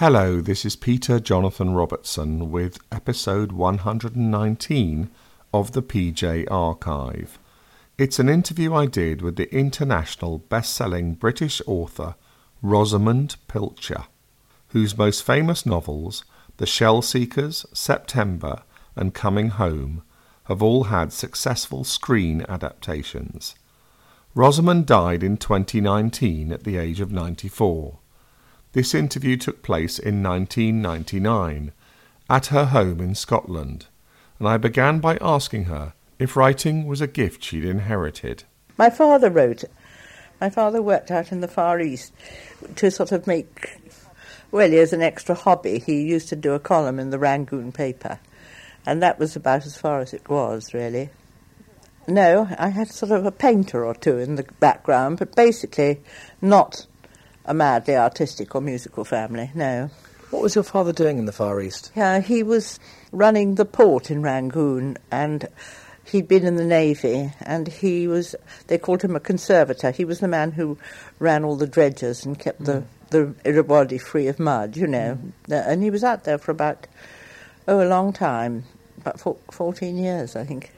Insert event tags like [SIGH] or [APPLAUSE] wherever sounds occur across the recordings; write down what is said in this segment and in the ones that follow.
Hello, this is Peter Jonathan Robertson with episode 119 of the PJ Archive. It's an interview I did with the international best-selling British author Rosamunde Pilcher, whose most famous novels, The Shell Seekers, September, and Coming Home, have all had successful screen adaptations. Rosamunde died in 2019 at the age of 94. This interview took place in 1999 at her home in Scotland, and I began by asking her if writing was a gift she'd inherited. My father wrote. My father worked out in the Far East to sort of make, well, as an extra hobby. He used to do a column in the Rangoon paper, and that was about as far as it was, really. No, I had sort of a painter or two in the background, but basically not a madly artistic or musical family, no. What was your father doing in the Far East? Yeah, he was running the port in Rangoon and he'd been in the Navy and he was, they called him a conservator. He was the man who ran all the dredgers and kept mm. the, the Irrawaddy free of mud, you know. Mm. And he was out there for about, oh, a long time, about 14 years, I think.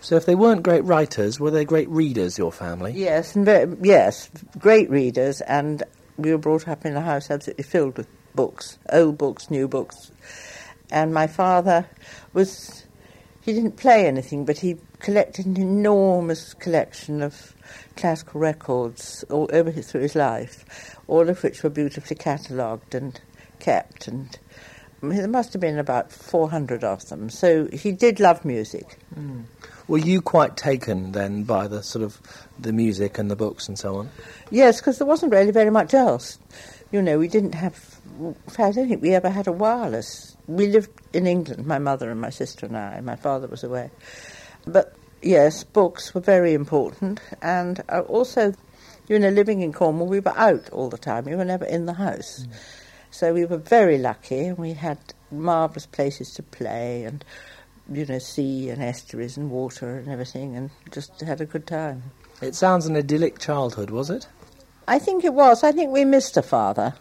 So, if they weren't great writers, were they great readers? Your family? Yes, and very, yes, great readers, and we were brought up in a house absolutely filled with books, old books, new books. And my father was, he didn't play anything, but he collected an enormous collection of classical records all over his, through his life, all of which were beautifully catalogued and kept. And there must have been about 400 of them. So he did love music. Mm. Were you quite taken then by the sort of the music and the books and so on? Yes, because there wasn't really very much else. You know, we didn't have. I don't think we ever had a wireless. We lived in England, my mother and my sister and I. My father was away, but yes, books were very important, and uh, also, you know, living in Cornwall, we were out all the time. We were never in the house, mm. so we were very lucky. And we had marvelous places to play and you know, sea and estuaries and water and everything, and just had a good time. It sounds an idyllic childhood, was it? I think it was. I think we missed a father.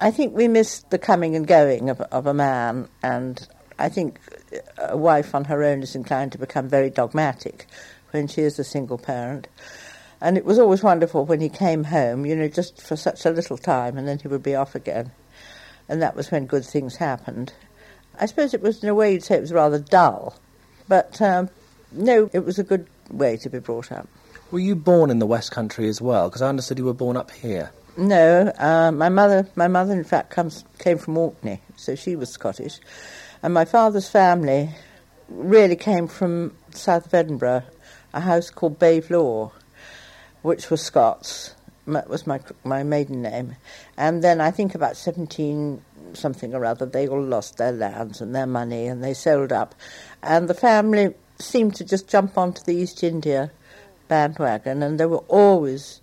I think we missed the coming and going of, of a man, and I think a wife on her own is inclined to become very dogmatic when she is a single parent. And it was always wonderful when he came home, you know, just for such a little time, and then he would be off again. And that was when good things happened. I suppose it was, in a way, you'd say it was rather dull. But um, no, it was a good way to be brought up. Were you born in the West Country as well? Because I understood you were born up here. No, uh, my mother, my mother, in fact, comes came from Orkney, so she was Scottish, and my father's family really came from south of Edinburgh, a house called Bave Law, which was Scots. That was my my maiden name, and then I think about seventeen something or other, they all lost their lands and their money and they sold up. And the family seemed to just jump onto the East India bandwagon, and there were always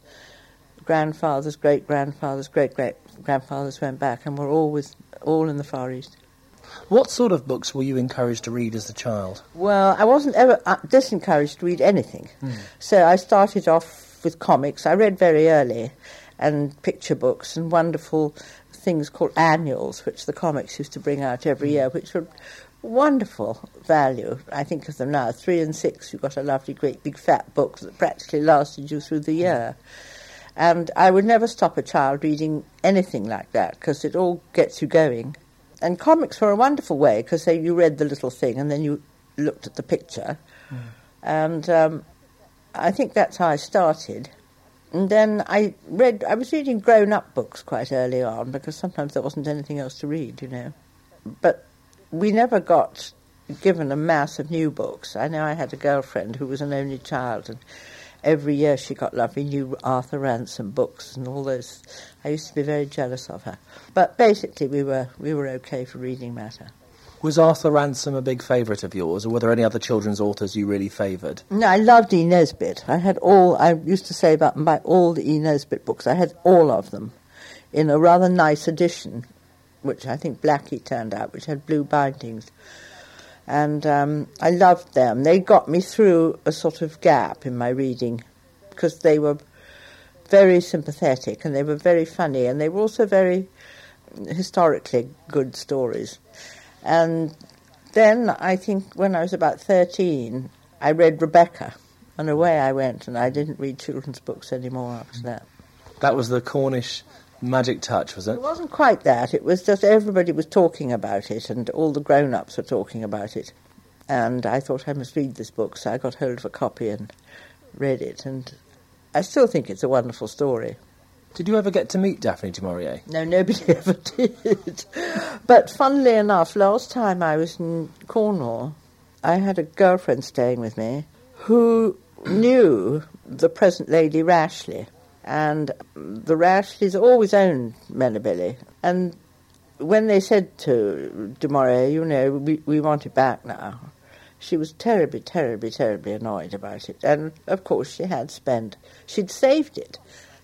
grandfathers, great grandfathers, great great grandfathers went back and were always all in the Far East. What sort of books were you encouraged to read as a child? Well, I wasn't ever uh, disencouraged to read anything. Mm. So I started off with comics. I read very early, and picture books and wonderful things called annuals, which the comics used to bring out every mm. year, which were wonderful value. I think of them now. Three and six, you got a lovely, great, big, fat book that practically lasted you through the year. And I would never stop a child reading anything like that because it all gets you going. And comics were a wonderful way because you read the little thing and then you looked at the picture. Mm. And um, I think that's how I started. And then I read, I was reading grown up books quite early on because sometimes there wasn't anything else to read, you know. But we never got given a mass of new books. I know I had a girlfriend who was an only child, and every year she got lovely new Arthur Ransome books and all those. I used to be very jealous of her. But basically, we were, we were okay for reading matter. Was Arthur Ransome a big favourite of yours, or were there any other children's authors you really favoured? No, I loved E. Nesbit. I had all, I used to say about buy all the E. Nesbit books. I had all of them in a rather nice edition, which I think Blackie turned out, which had blue bindings. And um, I loved them. They got me through a sort of gap in my reading because they were very sympathetic and they were very funny and they were also very historically good stories. And then I think when I was about 13, I read Rebecca, and away I went, and I didn't read children's books anymore after that. That was the Cornish magic touch, was it? It wasn't quite that. It was just everybody was talking about it, and all the grown ups were talking about it. And I thought I must read this book, so I got hold of a copy and read it. And I still think it's a wonderful story. Did you ever get to meet Daphne du Maurier? No, nobody [LAUGHS] ever did. but funnily enough, last time I was in Cornwall, I had a girlfriend staying with me who knew the present Lady Rashleigh. And the Rashleighs always owned Menabilly. And when they said to du Maurier, you know, we, we want it back now, she was terribly, terribly, terribly annoyed about it. And of course, she had spent, she'd saved it,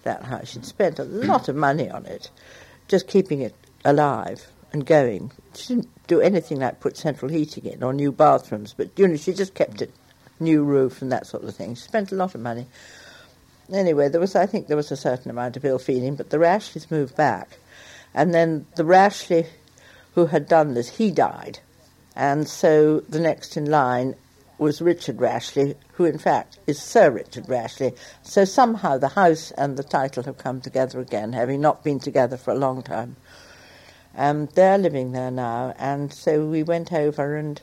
that house. She'd spent a lot of money on it, just keeping it alive and going. She didn't do anything like put central heating in or new bathrooms, but you know, she just kept it new roof and that sort of thing. She spent a lot of money. Anyway, there was, I think, there was a certain amount of ill feeling, but the Rashleighs moved back, and then the Rashleigh who had done this, he died, and so the next in line was Richard Rashleigh, who in fact is Sir Richard Rashleigh. So somehow the house and the title have come together again, having not been together for a long time. Um, they're living there now, and so we went over and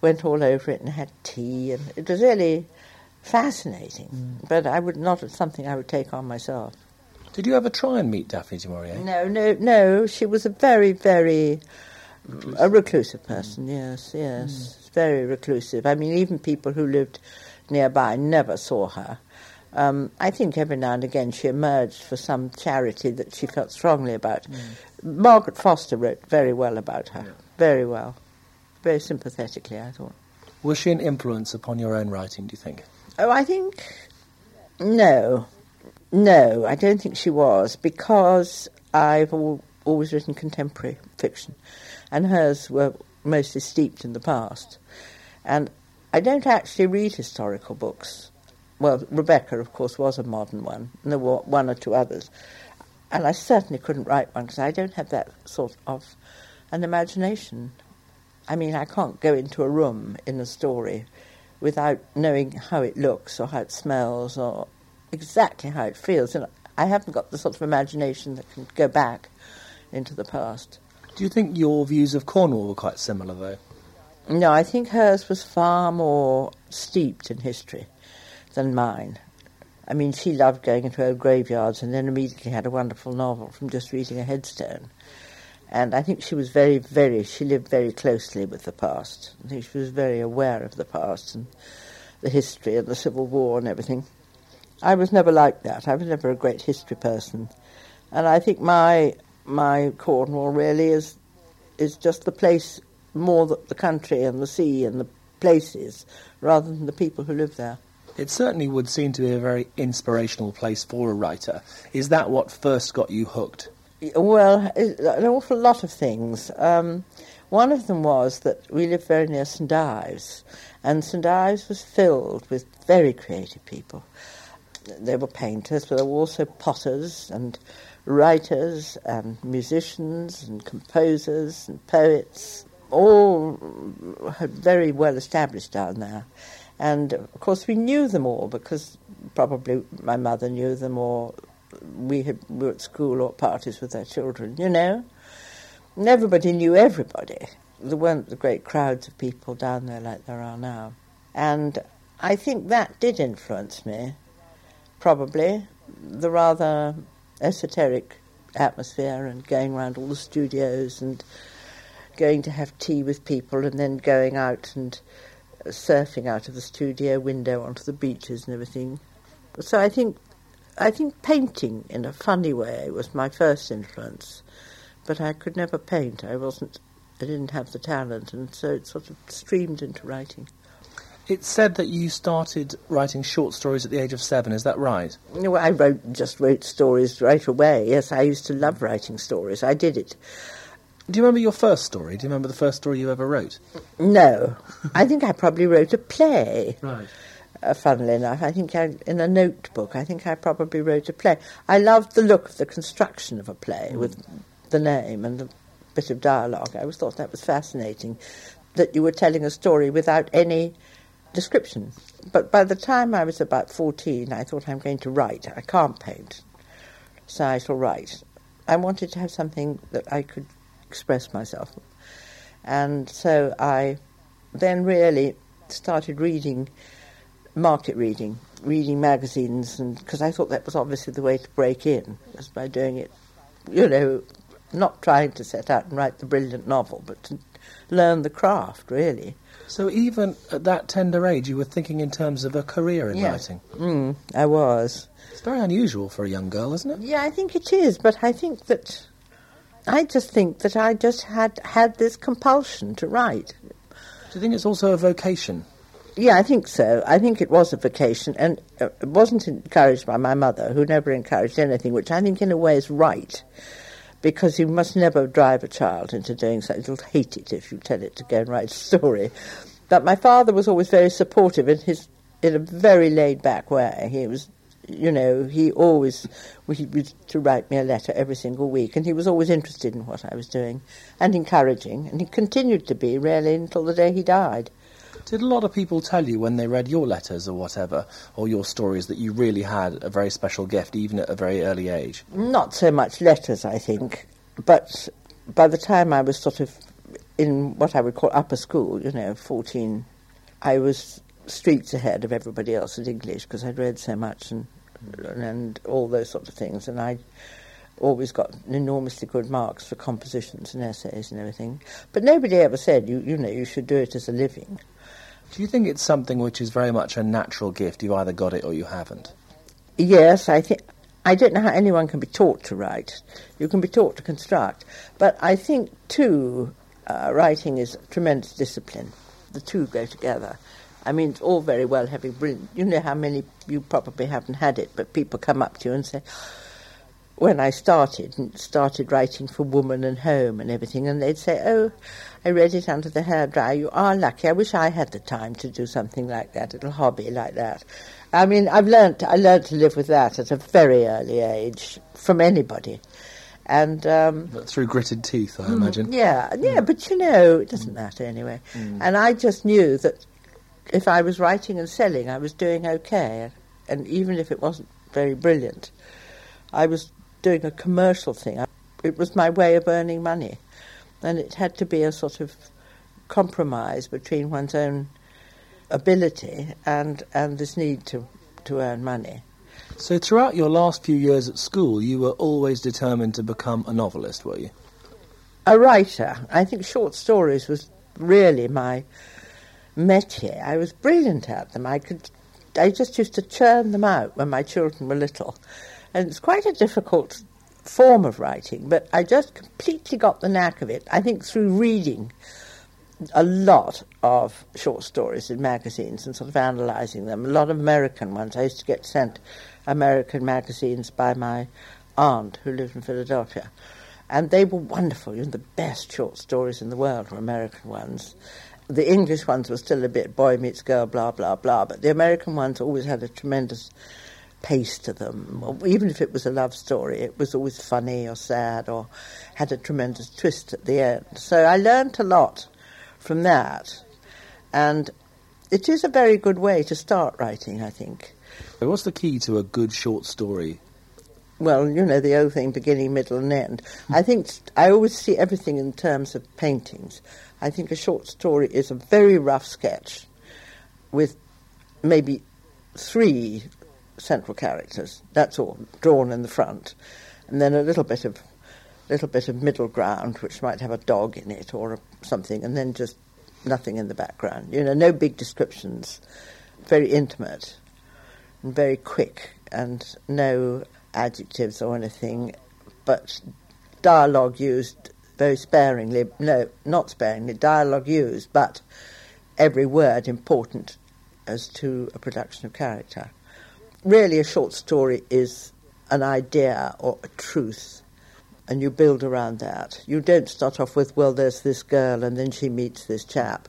went all over it and had tea, and it was really fascinating. Mm. But I would not something I would take on myself. Did you ever try and meet Daphne du Maurier? No, no, no. She was a very, very reclusive. a reclusive person. Mm. Yes, yes, mm. Very reclusive. I mean, even people who lived nearby never saw her. Um, I think every now and again she emerged for some charity that she felt strongly about. Mm. Margaret Forster wrote very well about her, yeah. very well, very sympathetically, I thought. Was she an influence upon your own writing, do you think? Oh, I think no, no, I don't think she was because I've all, always written contemporary fiction, and hers were mostly steeped in the past. And I don't actually read historical books. Well, Rebecca, of course, was a modern one, and there were one or two others. And I certainly couldn't write one because I don't have that sort of an imagination. I mean, I can't go into a room in a story without knowing how it looks or how it smells or exactly how it feels. And I haven't got the sort of imagination that can go back into the past. Do you think your views of Cornwall were quite similar, though? No, I think hers was far more steeped in history than mine. I mean, she loved going into old graveyards and then immediately had a wonderful novel from just reading a headstone. And I think she was very, very, she lived very closely with the past. I think she was very aware of the past and the history and the Civil War and everything. I was never like that. I was never a great history person. And I think my my Cornwall really is is just the place more the, the country and the sea and the places rather than the people who live there. It certainly would seem to be a very inspirational place for a writer. Is that what first got you hooked? Well, an awful lot of things. Um, one of them was that we lived very near St Ives, and St Ives was filled with very creative people. There were painters, but there were also potters and writers and musicians and composers and poets, all very well established down there. And of course, we knew them all because probably my mother knew them or we had we were at school or parties with their children, you know. And everybody knew everybody. There weren't the great crowds of people down there like there are now. And I think that did influence me, probably. The rather esoteric atmosphere and going around all the studios and going to have tea with people and then going out and surfing out of the studio window onto the beaches and everything. So I think I think painting, in a funny way, was my first influence, but I could never paint. I wasn't, I didn't have the talent, and so it sort of streamed into writing. It's said that you started writing short stories at the age of seven. Is that right? No, I wrote just wrote stories right away. Yes, I used to love writing stories. I did it. Do you remember your first story? Do you remember the first story you ever wrote? No, I think I probably wrote a play. Right uh, funnily enough. I think I, in a notebook, I think I probably wrote a play. I loved the look of the construction of a play mm. with the name and the bit of dialogue. I always thought that was fascinating, that you were telling a story without any description. But by the time I was about 14, I thought I'm going to write. I can't paint, so I shall write. I wanted to have something that I could express myself. And so I then really started reading, market reading, reading magazines, and because I thought that was obviously the way to break in, was by doing it, you know, not trying to set out and write the brilliant novel, but to learn the craft, really. So even at that tender age, you were thinking in terms of a career in Yeah. writing. Mm, I was. It's very unusual for a young girl, isn't it? Yeah, I think it is, but I think that I just think that I just had had this compulsion to write. Do you think it's also a vocation? Yeah, I think so. I think it was a vocation, and it wasn't encouraged by my mother, who never encouraged anything, which I think in a way is right, because you must never drive a child into doing something. He'll hate it if you tell it to go and write a story. But my father was always very supportive in his in a very laid back way. He was, you know, he always he was to write me a letter every single week, and he was always interested in what I was doing and encouraging, and he continued to be really until the day he died. Did a lot of people tell you when they read your letters or whatever, or your stories, that you really had a very special gift, even at a very early age? Not so much letters, I think, but by the time I was sort of in what I would call upper school, you know, 14, I was streets ahead of everybody else at English because I'd read so much and, and all those sort of things. And I always got enormously good marks for compositions and essays and everything. But nobody ever said, you, you know, you should do it as a living. Do you think it's something which is very much a natural gift? You've either got it or you haven't. Yes, I think I don't know how anyone can be taught to write. You can be taught to construct, but I think too, uh, writing is tremendous discipline. The two go together. I mean, it's all very well having brilliant. You know how many you probably haven't had it, but people come up to you and say, when I started and started writing for Woman and Home and everything, and they'd say, "Oh, I read it under the hairdryer. You are lucky. I wish I had the time to do something like that, a little hobby like that." I mean, I've learnt I learnt to live with that at a very early age from anybody, and um, through gritted teeth, I mm, imagine. yeah, yeah, mm. but you know, it doesn't mm. matter anyway. And I just knew that if I was writing and selling, I was doing okay, and even if it wasn't very brilliant, I was doing a commercial thing. It was my way of earning money, and it had to be a sort of compromise between one's own ability and and this need to to earn money. So throughout your last few years at school, you were always determined to become a novelist, were you? a writer. I think short stories was really my métier. I was brilliant at them. I could, I just used to churn them out when my children were little, and it's quite a difficult form of writing. But I just completely got the knack of it. I think through reading a lot of short stories in magazines and sort of analysing them. A lot of American ones. I used to get sent American magazines by my aunt who lived in Philadelphia. And they were wonderful. Know, the best short stories in the world were American ones. The English ones were still a bit boy meets girl, blah, blah, blah. But the American ones always had a tremendous pace to them. Even if it was a love story, it was always funny or sad or had a tremendous twist at the end. So I learnt a lot from that. And it is a very good way to start writing, I think. What's the key to a good short story? Well, you know, the old thing, beginning, middle, and end. I think I always see everything in terms of paintings. I think a short story is a very rough sketch with maybe three central characters. That's all, drawn in the front. And then a little bit of little bit of middle ground, which might have a dog in it or something, and then just nothing in the background. You know, no big descriptions. Very intimate and very quick, and no adjectives or anything, but dialogue used very sparingly. No, not sparingly. Dialogue used, but every word important as to a production of character. Really, a short story is an idea or a truth, and you build around that. You don't start off with, well, there's this girl, and then she meets this chap.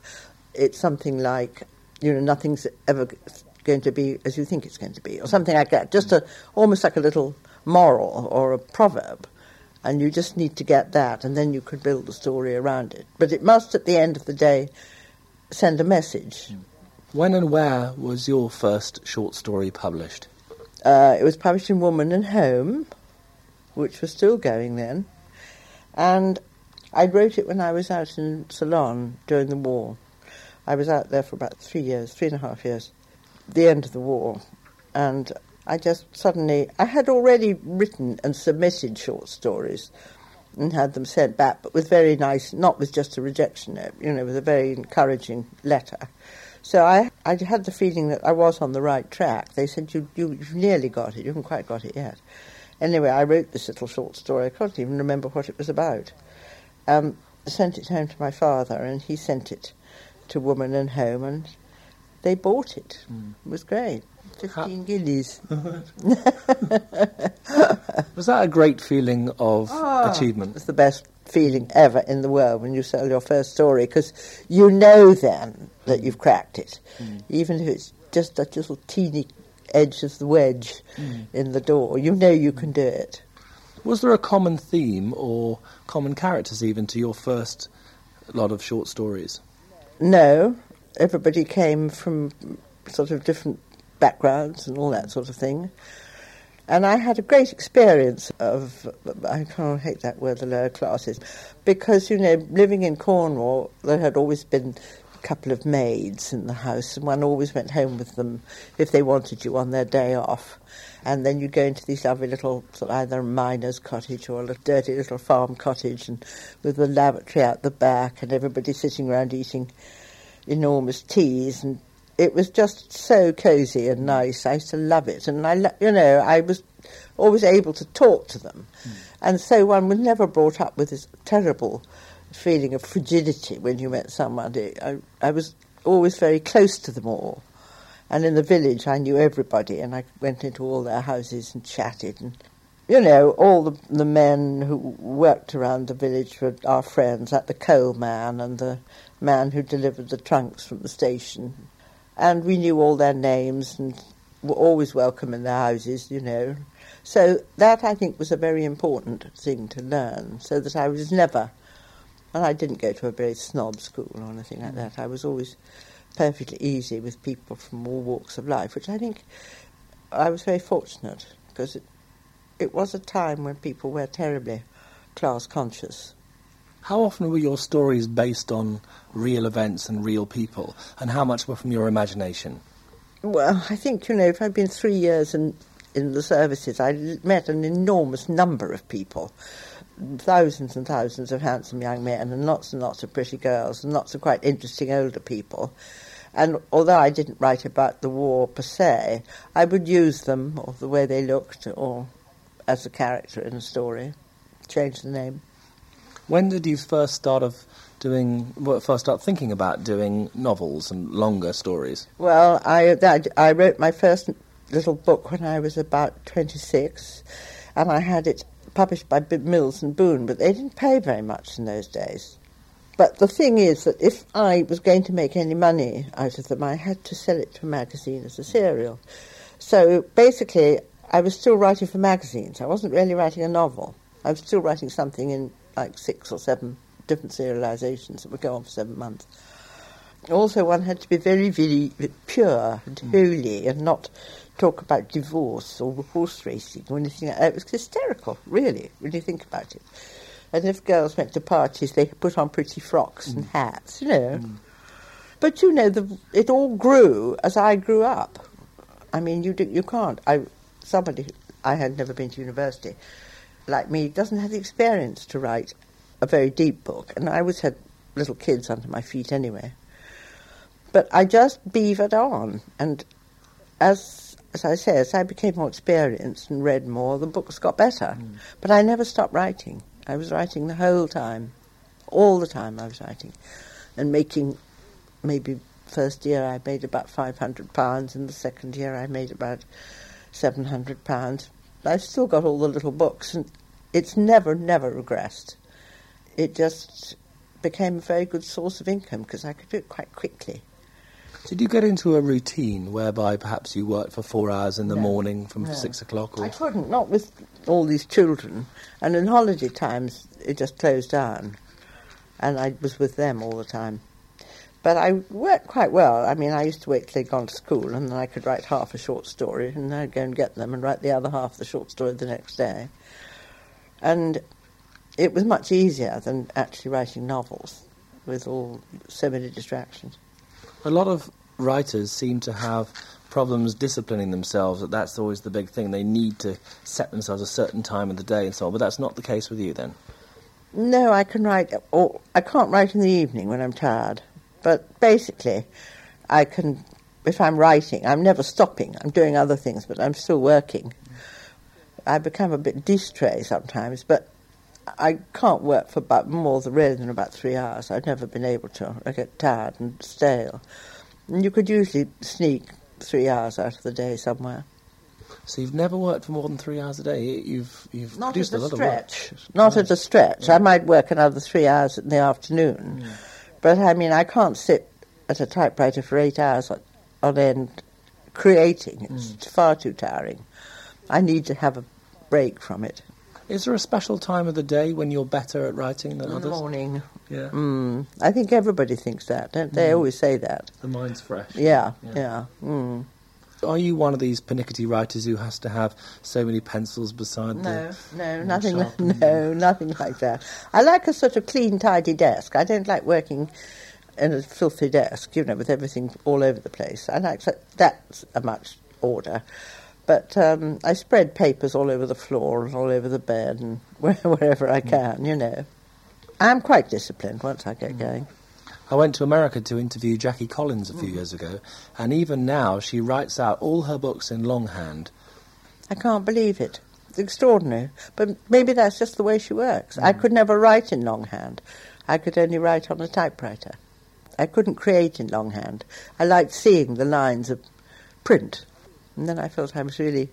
It's something like, you know, nothing's ever going to be as you think it's going to be, or something like that. Just a, almost like a little moral or a proverb. And you just need to get that, and then you could build the story around it. But it must, at the end of the day, send a message. Hmm. When and where was your first short story published? Uh, it was published in Woman and Home, which was still going then. And I wrote it when I was out in Ceylon during the war. I was out there for about three years, three and a half years, the end of the war. And I just suddenly, I had already written and submitted short stories and had them sent back, but with very nice, not with just a rejection note, you know, with a very encouraging letter. So I, I had the feeling that I was on the right track. They said, you, you, you've nearly got it, you haven't quite got it yet. Anyway, I wrote this little short story. I can't even remember what it was about. Um, sent it home to my father, and he sent it to Woman and Home, and they bought it. Mm. It was great. 15 guineas. [LAUGHS] [LAUGHS] was that a great feeling of oh, achievement? It's the best feeling ever in the world when you sell your first story because you know then that you've cracked it, mm. even if it's just that little teeny edge of the wedge mm. in the door. You know you can do it. Was there a common theme or common characters even to your first lot of short stories? No, everybody came from sort of different backgrounds and all that sort of thing. And I had a great experience of, I can't hate that word, the lower classes, because, you know, living in Cornwall, there had always been a couple of maids in the house, and one always went home with them if they wanted you on their day off. And then you'd go into these lovely little, sort of either a miner's cottage or a dirty little farm cottage, and with the lavatory out the back, and everybody sitting around eating enormous teas and it was just so cosy and nice. I used to love it, and I, you know, I was always able to talk to them, mm. and so one was never brought up with this terrible feeling of frigidity when you met somebody. I, I was always very close to them all, and in the village I knew everybody, and I went into all their houses and chatted, and you know, all the, the men who worked around the village were our friends, like the coal man and the man who delivered the trunks from the station and we knew all their names and were always welcome in their houses, you know. So that I think was a very important thing to learn, so that I was never, and I didn't go to a very snob school or anything like that. I was always perfectly easy with people from all walks of life, which I think I was very fortunate because it, it was a time when people were terribly class conscious. How often were your stories based on real events and real people, and how much were from your imagination? Well, I think, you know, if I've been three years in, in the services, I met an enormous number of people. Thousands and thousands of handsome young men, and lots and lots of pretty girls, and lots of quite interesting older people. And although I didn't write about the war per se, I would use them, or the way they looked, or as a character in a story, change the name. When did you first start of doing? First start thinking about doing novels and longer stories? Well, I I wrote my first little book when I was about twenty six, and I had it published by Mills and Boon, but they didn't pay very much in those days. But the thing is that if I was going to make any money out of them, I had to sell it to a magazine as a serial. So basically, I was still writing for magazines. I wasn't really writing a novel. I was still writing something in like six or seven different serializations that would go on for seven months. Also, one had to be very, very pure and mm. holy and not talk about divorce or horse racing or anything like that. It was hysterical, really, when you think about it. And if girls went to parties, they put on pretty frocks mm. and hats, you know. Mm. But you know, the, it all grew as I grew up. I mean, you do, you can't. I somebody I had never been to university like me, doesn't have the experience to write a very deep book. And I always had little kids under my feet anyway. But I just beavered on. And as, as I say, as I became more experienced and read more, the books got better. Mm. But I never stopped writing. I was writing the whole time. All the time I was writing. And making, maybe first year I made about £500, and the second year I made about £700. I've still got all the little books, and it's never, never regressed. It just became a very good source of income because I could do it quite quickly. Did you get into a routine whereby perhaps you worked for four hours in the No. morning from No. six o'clock? Or I couldn't, not with all these children. And in holiday times, it just closed down. And I was with them all the time. But I worked quite well. I mean, I used to wait till they'd gone to school, and then I could write half a short story, and then I'd go and get them and write the other half of the short story the next day. And it was much easier than actually writing novels with all so many distractions. A lot of writers seem to have problems disciplining themselves. That that's always the big thing. They need to set themselves a certain time of the day and so on. But that's not the case with you then. No, I can write, or I can't write in the evening when I'm tired. But basically, I can, if I'm writing, I'm never stopping. I'm doing other things, but I'm still working. I become a bit distrait sometimes, but I can't work for about more than really than about three hours. I've never been able to. I get tired and stale. And you could usually sneak three hours out of the day somewhere. So you've never worked for more than three hours a day. You've you've Not produced at a a lot stretch. Not at a stretch. I might work another three hours in the afternoon. But I mean, I can't sit at a typewriter for eight hours on, on end creating. It's mm. far too tiring. I need to have a break from it. Is there a special time of the day when you're better at writing than the others? morning. Yeah, Mm. I think everybody thinks that, don't they? Mm. always say that. the mind's fresh. Yeah, Yeah. yeah. Mm. Mm. Are you one of these pernickety writers who has to have so many pencils beside No, the? no, nothing. No, nothing like that. I like a sort of clean, tidy desk. I don't like working in a filthy desk, you know, with everything all over the place. I like that. That's a much order. But um, I spread papers all over the floor and all over the bed and where, [LAUGHS] wherever I can, you know. I'm quite disciplined once I get going. I went to America to interview Jackie Collins a few mm. years ago, and even now she writes out all her books in longhand. I can't believe it. It's extraordinary. But maybe that's just the way she works. I mm. could never write in longhand. I could only write on a typewriter. I couldn't create in longhand. I liked seeing the lines of print. And then I felt I was really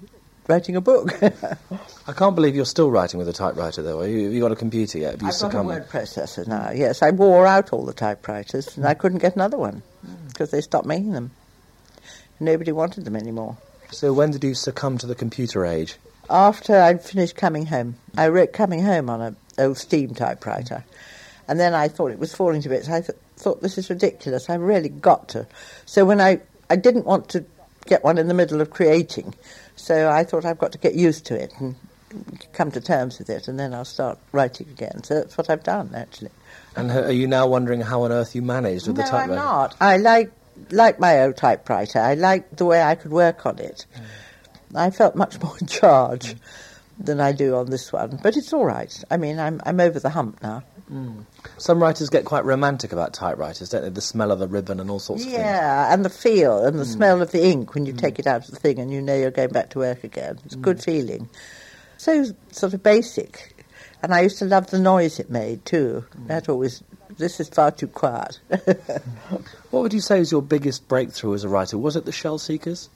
writing a book. [LAUGHS] I can't believe you're still writing with a typewriter, though. Have you, have you got a computer yet? I've got a word processor now. Yes, I wore out all the typewriters and I hmm. couldn't get another one hmm. because they stopped making them. Nobody wanted them anymore. So when did you succumb to the computer age? after I'd finished coming home, I wrote coming home on an old steam typewriter. And then I thought it was falling to bits. I th- thought, this is ridiculous. I really got to. So when I, I didn't want to get one in the middle of creating. So I thought I've got to get used to it and come to terms with it, and then I'll start writing again. So that's what I've done, actually. And are you now wondering how on earth you managed with no, the typewriter? No, I'm not. I like like my old typewriter. I like the way I could work on it. Mm. I felt much [LAUGHS] more in charge than I do on this one, but it's all right. I mean, I'm I'm over the hump now. Mm. Some writers get quite romantic about typewriters, don't they? The smell of the ribbon and all sorts of things. Yeah, and the feel and the mm. smell of the ink when you mm. take it out of the thing and you know you're going back to work again. It's a good feeling. So sort of basic. And I used to love the noise it made too. That always, this is far too quiet. [LAUGHS] What would you say was your biggest breakthrough as a writer? Was it the Shell Seekers?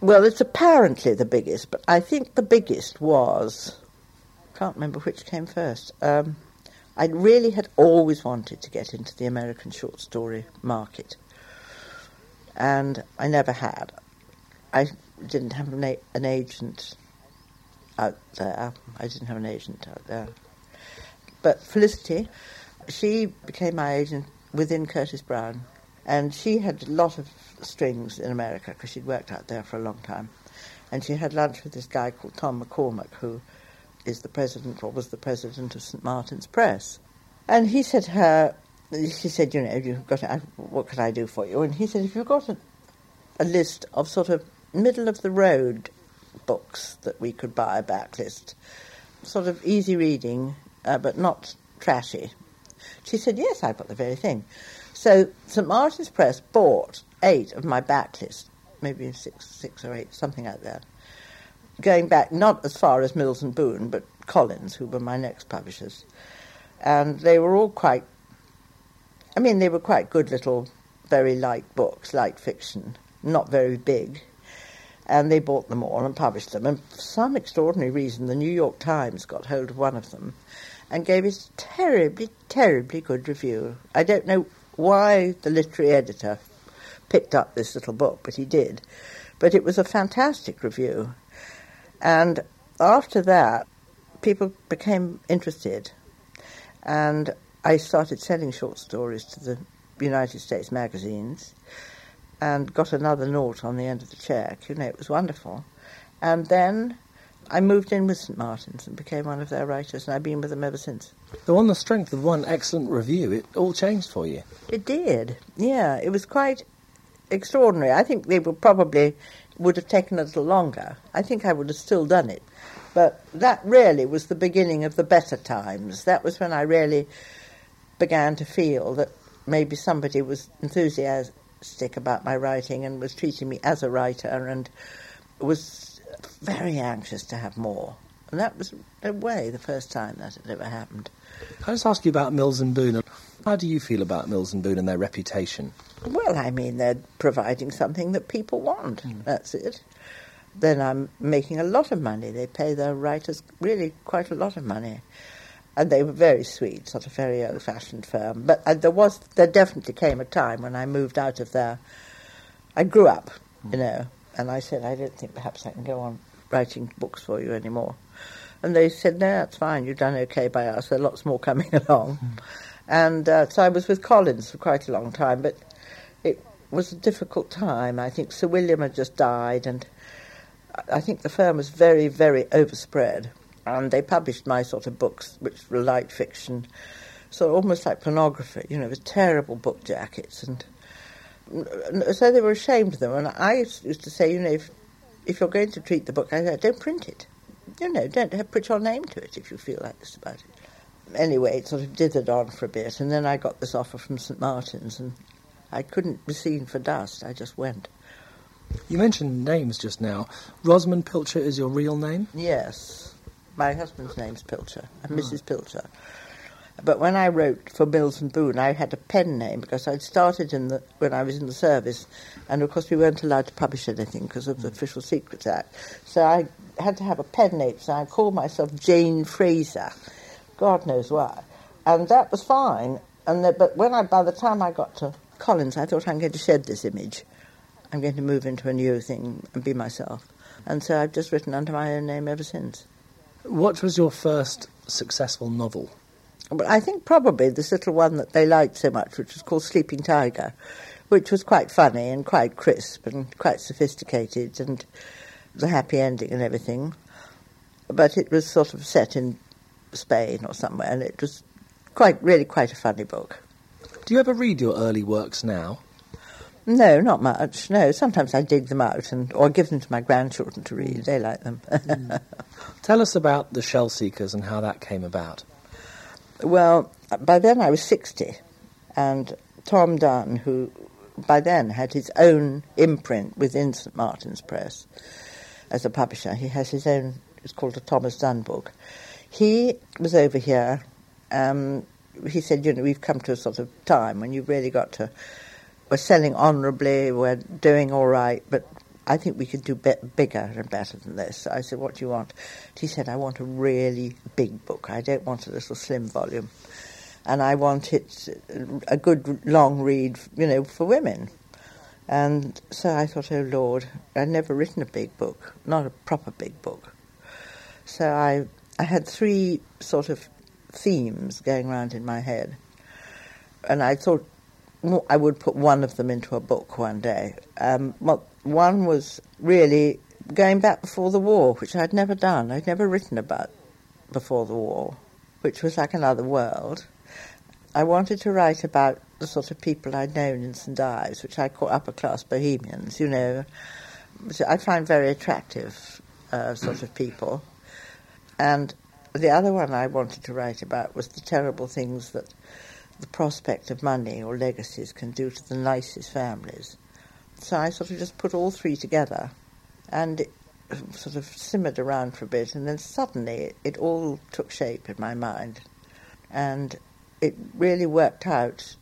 well, it's apparently the biggest, but I think the biggest was, can't remember which came first. Um, I really had always wanted to get into the American short story market, and I never had. I didn't have an, a- an agent out there. I didn't have an agent out there. But Felicity, she became my agent within Curtis Brown, and she had a lot of strings in America because she'd worked out there for a long time. And she had lunch with this guy called Tom McCormack, who is the president or was the president of St Martin's Press. And he said to her, she said, you know, you've got, what can I do for you? And he said, if you've got a, a list of sort of middle of the road books that we could buy, a backlist, sort of easy reading, uh, but not trashy. She said, yes, I've got the very thing. So St Martin's Press bought eight of my backlist, maybe six, six or eight, something like that. Going back not as far as Mills and Boon, but Collins, who were my next publishers, and they were all quite. I mean, they were quite good little, very light books, light fiction, not very big. And they bought them all and published them. And for some extraordinary reason, the New York Times got hold of one of them and gave it a terribly, terribly good review. I don't know why the literary editor picked up this little book, but he did. But it was a fantastic review. And after that, people became interested. And I started selling short stories to the United States magazines and got another note on the end of the check. You know, it was wonderful. And then I moved in with St Martin's and became one of their writers, and I've been with them ever since. So, on the strength of one excellent review, it all changed for you. It did, yeah. It was quite extraordinary. I think they were probably would have taken a little longer. I think I would have still done it, but that really was the beginning of the better times. That was when I really began to feel that maybe somebody was enthusiastic about my writing and was treating me as a writer and was very anxious to have more. And that was, in a way, the first time that had ever happened. Can I just ask you about Mills and Boon? How do you feel about Mills and Boon and their reputation? Well, I mean, they're providing something that people want. Mm. That's it. Then I'm making a lot of money. They pay their writers really quite a lot of money. And they were very sweet, sort of very old-fashioned firm. But uh, there was, there definitely came a time when I moved out of there. I grew up, mm. you know, and I said, I don't think perhaps I can go on writing books for you anymore. And they said, no, that's fine. You've done okay by us. There are lots more coming [LAUGHS] along. Mm. And uh, so I was with Collins for quite a long time, but it was a difficult time. I think Sir William had just died, and I think the firm was very, very overspread. And they published my sort of books, which were light fiction, so almost like pornography, you know, with terrible book jackets. And so they were ashamed of them. And I used to say, you know, if, if you're going to treat the book, I said, don't print it you know, don't put your name to it if you feel like this about it. Anyway, it sort of dithered on for a bit, and then I got this offer from St Martin's, and I couldn't be seen for dust. I just went. You mentioned names just now. Rosamunde Pilcher is your real name? Yes. My husband's name's Pilcher, and hmm. oh. Mrs. Pilcher. But when I wrote for Mills and Boon, I had a pen name because I'd started in the when I was in the service, and of course we weren't allowed to publish anything because of the hmm. Official Secrets Act. So I had to have a pen name, so I called myself Jane Fraser. God knows why, and that was fine. And the, but when I by the time I got to Collins, I thought I'm going to shed this image. I'm going to move into a new thing and be myself. And so I've just written under my own name ever since. What was your first successful novel? But I think probably this little one that they liked so much, which was called Sleeping Tiger, which was quite funny and quite crisp and quite sophisticated and the happy ending and everything. But it was sort of set in Spain or somewhere, and it was quite, really quite a funny book. Do you ever read your early works now? No, not much. No, sometimes I dig them out and or give them to my grandchildren to read. They like them. mm. [LAUGHS] Tell us about the Shell Seekers and how that came about. Well, by then I was 60, and Tom Dunne, who by then had his own imprint within St Martin's Press as a publisher, he has his own, it's called a Thomas Dunne book. He was over here. Um, he said, you know, we've come to a sort of time when you've really got to, we're selling honourably, we're doing all right, but I think we could do be- bigger and better than this. I said, What do you want? He said, I want a really big book. I don't want a little slim volume. And I want it a good long read, you know, for women. And so I thought, oh Lord, I'd never written a big book, not a proper big book. So I, I had three sort of themes going around in my head. And I thought I would put one of them into a book one day. Um, one was really going back before the war, which I'd never done. I'd never written about before the war, which was like another world. I wanted to write about the sort of people I'd known in St Ives, which I call upper class bohemians, you know, which I find very attractive uh, sort of people. And the other one I wanted to write about was the terrible things that the prospect of money or legacies can do to the nicest families. So I sort of just put all three together and it sort of simmered around for a bit, and then suddenly it, all took shape in my mind. And it really worked out.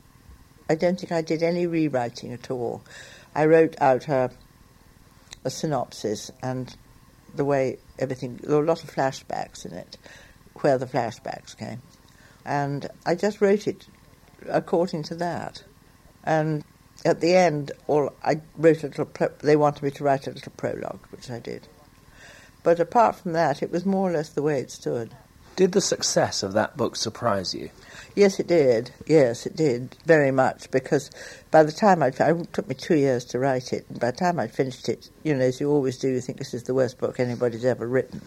I don't think I did any rewriting at all. I wrote out a, a synopsis and the way everything, there were a lot of flashbacks in it, where the flashbacks came. And I just wrote it according to that. And at the end, all I wrote a little. Pro- they wanted me to write a little prologue, which I did. But apart from that, it was more or less the way it stood. Did the success of that book surprise you? Yes, it did. Yes, it did very much because by the time I'd, it took me two years to write it, and by the time I'd finished it, you know, as you always do, you think this is the worst book anybody's ever written.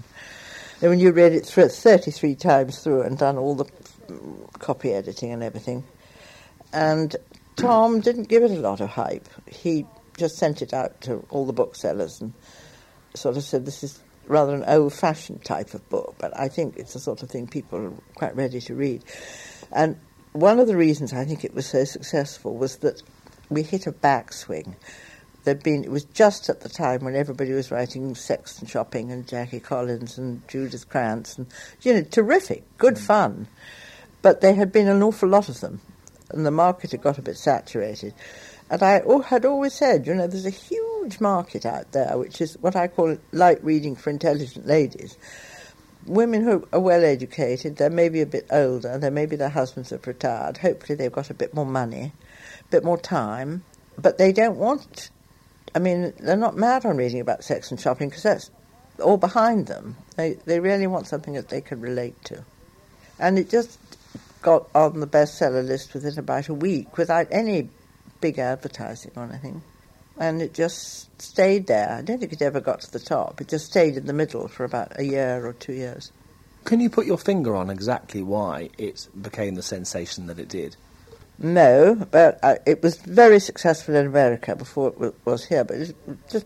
And when you read it through, 33 times through and done all the copy editing and everything, and Tom didn't give it a lot of hype. He just sent it out to all the booksellers and sort of said this is rather an old-fashioned type of book, but I think it's the sort of thing people are quite ready to read. And one of the reasons I think it was so successful was that we hit a backswing. There'd been it was just at the time when everybody was writing Sex and Shopping and Jackie Collins and Judith Krantz and you know terrific, good mm. fun, but there had been an awful lot of them, and the market had got a bit saturated. And I had always said, you know, there's a huge market out there, which is what I call light reading for intelligent ladies women who are well educated, they're maybe a bit older, they maybe their husbands have retired, hopefully they've got a bit more money, a bit more time, but they don't want, I mean, they're not mad on reading about sex and shopping because that's all behind them. They, they really want something that they can relate to. And it just got on the bestseller list within about a week without any big advertising or anything and it just stayed there. I don't think it ever got to the top. It just stayed in the middle for about a year or two years. Can you put your finger on exactly why it became the sensation that it did? No, but uh, it was very successful in America before it w- was here. But it just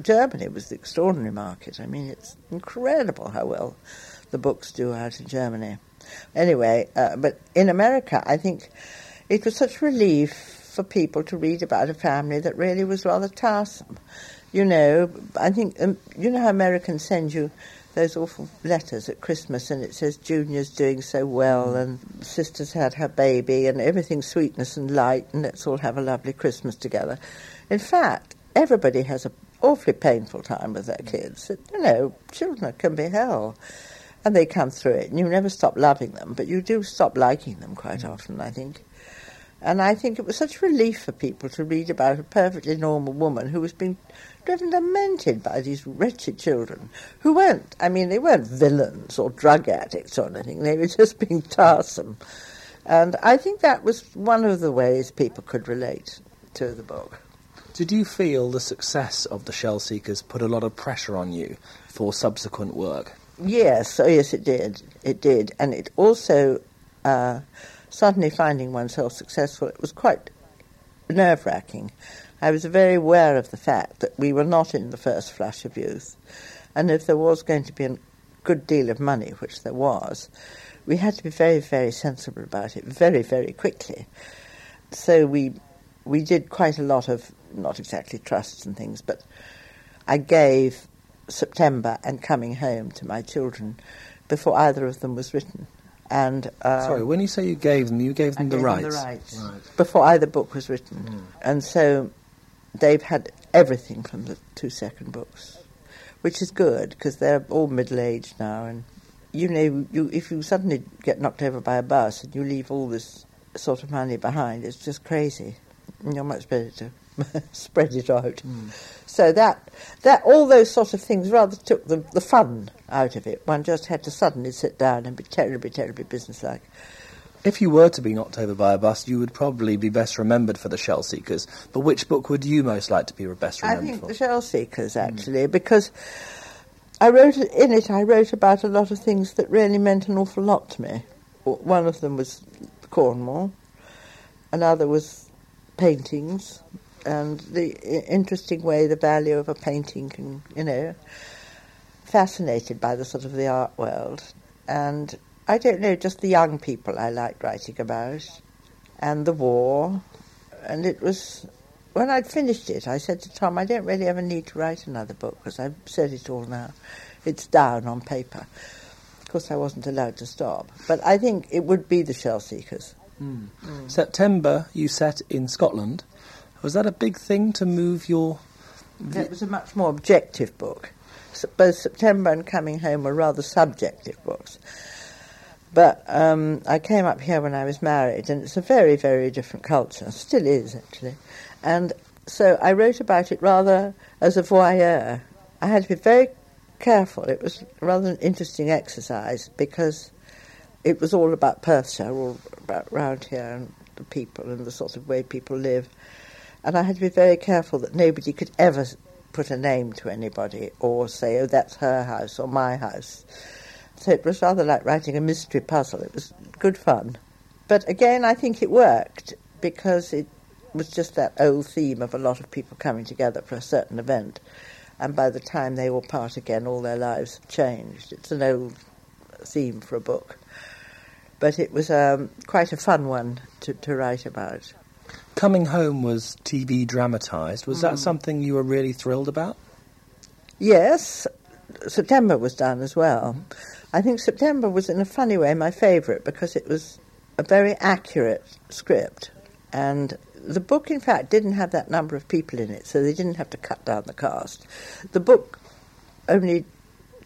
Germany was the extraordinary market. I mean, it's incredible how well the books do out in Germany. Anyway, uh, but in America, I think it was such relief for people to read about a family that really was rather tiresome. You know, I think, um, you know how Americans send you those awful letters at Christmas and it says Junior's doing so well and sister's had her baby and everything's sweetness and light and let's all have a lovely Christmas together. In fact, everybody has an awfully painful time with their kids. You know, children can be hell. And they come through it, and you never stop loving them, but you do stop liking them quite often, I think. And I think it was such relief for people to read about a perfectly normal woman who was being driven demented by these wretched children who weren't, I mean, they weren't villains or drug addicts or anything, they were [LAUGHS] just being tiresome. And I think that was one of the ways people could relate to the book. Did you feel the success of The Shell Seekers put a lot of pressure on you for subsequent work? Yes, oh yes, it did. It did. And it also. Uh, suddenly finding oneself successful, it was quite nerve wracking. I was very aware of the fact that we were not in the first flush of youth, and if there was going to be a good deal of money, which there was, we had to be very, very sensible about it very, very quickly. So we we did quite a lot of not exactly trusts and things, but I gave September and coming home to my children before either of them was written. And uh, sorry, when you say you gave them, you gave them, the, gave rights. them the rights right. before either book was written, mm. and so they've had everything from the two second books, which is good because they're all middle aged now, and you know, you, if you suddenly get knocked over by a bus and you leave all this sort of money behind, it's just crazy. You're much better to [LAUGHS] spread it out. Mm. So that that all those sort of things rather took the, the fun out of it. One just had to suddenly sit down and be terribly, terribly businesslike. If you were to be knocked over by a bus, you would probably be best remembered for the Shell Seekers. But which book would you most like to be best remembered for? I think for? the Shell Seekers, hmm. actually, mm. because I wrote in it. I wrote about a lot of things that really meant an awful lot to me. One of them was Cornwall. Another was paintings and the interesting way the value of a painting can, you know, fascinated by the sort of the art world. And I don't know, just the young people I liked writing about, and the war. And it was, when I'd finished it, I said to Tom, I don't really ever need to write another book because I've said it all now. It's down on paper. Of course, I wasn't allowed to stop. But I think it would be the Shell Seekers. Mm. Mm. September, you set in Scotland. Was that a big thing to move your? It was a much more objective book. So both September and Coming Home were rather subjective books. But um, I came up here when I was married, and it's a very, very different culture. Still is, actually. And so I wrote about it rather as a voyeur. I had to be very careful. It was rather an interesting exercise because it was all about Perthshire, all about round here, and the people and the sort of way people live. And I had to be very careful that nobody could ever put a name to anybody or say, oh, that's her house or my house. So it was rather like writing a mystery puzzle. It was good fun. But again, I think it worked because it was just that old theme of a lot of people coming together for a certain event. And by the time they all part again, all their lives have changed. It's an old theme for a book. But it was um, quite a fun one to, to write about. Coming Home was TV dramatised. Was mm. that something you were really thrilled about? Yes. September was done as well. I think September was, in a funny way, my favourite because it was a very accurate script. And the book, in fact, didn't have that number of people in it, so they didn't have to cut down the cast. The book only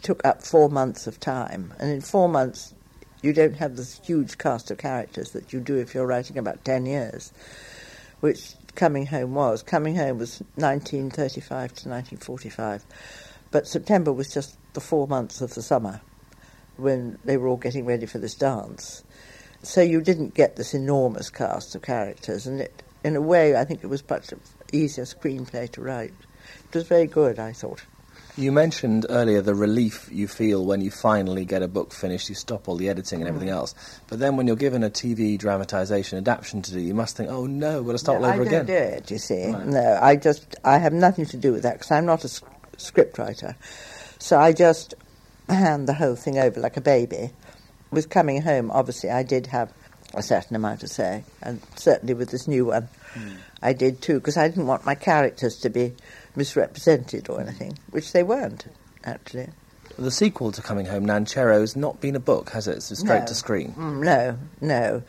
took up four months of time, and in four months, you don't have this huge cast of characters that you do if you're writing about ten years which Coming Home was. Coming Home was 1935 to 1945, but September was just the four months of the summer when they were all getting ready for this dance. So you didn't get this enormous cast of characters, and it, in a way, I think it was much easier screenplay to write. It was very good, I thought. You mentioned earlier the relief you feel when you finally get a book finished, you stop all the editing and everything mm. else. But then when you're given a TV dramatisation adaptation to do, you must think, oh no, to start no, all over I again. I don't do it, you see. Right. No, I just, I have nothing to do with that because I'm not a script writer. So I just hand the whole thing over like a baby. With coming home, obviously, I did have a certain amount to say, and certainly with this new one, mm. I did too, because I didn't want my characters to be misrepresented or anything, which they weren't, actually. The sequel to Coming Home, Nancherrow's not been a book, has it? It's straight no. to screen. Mm, no, no.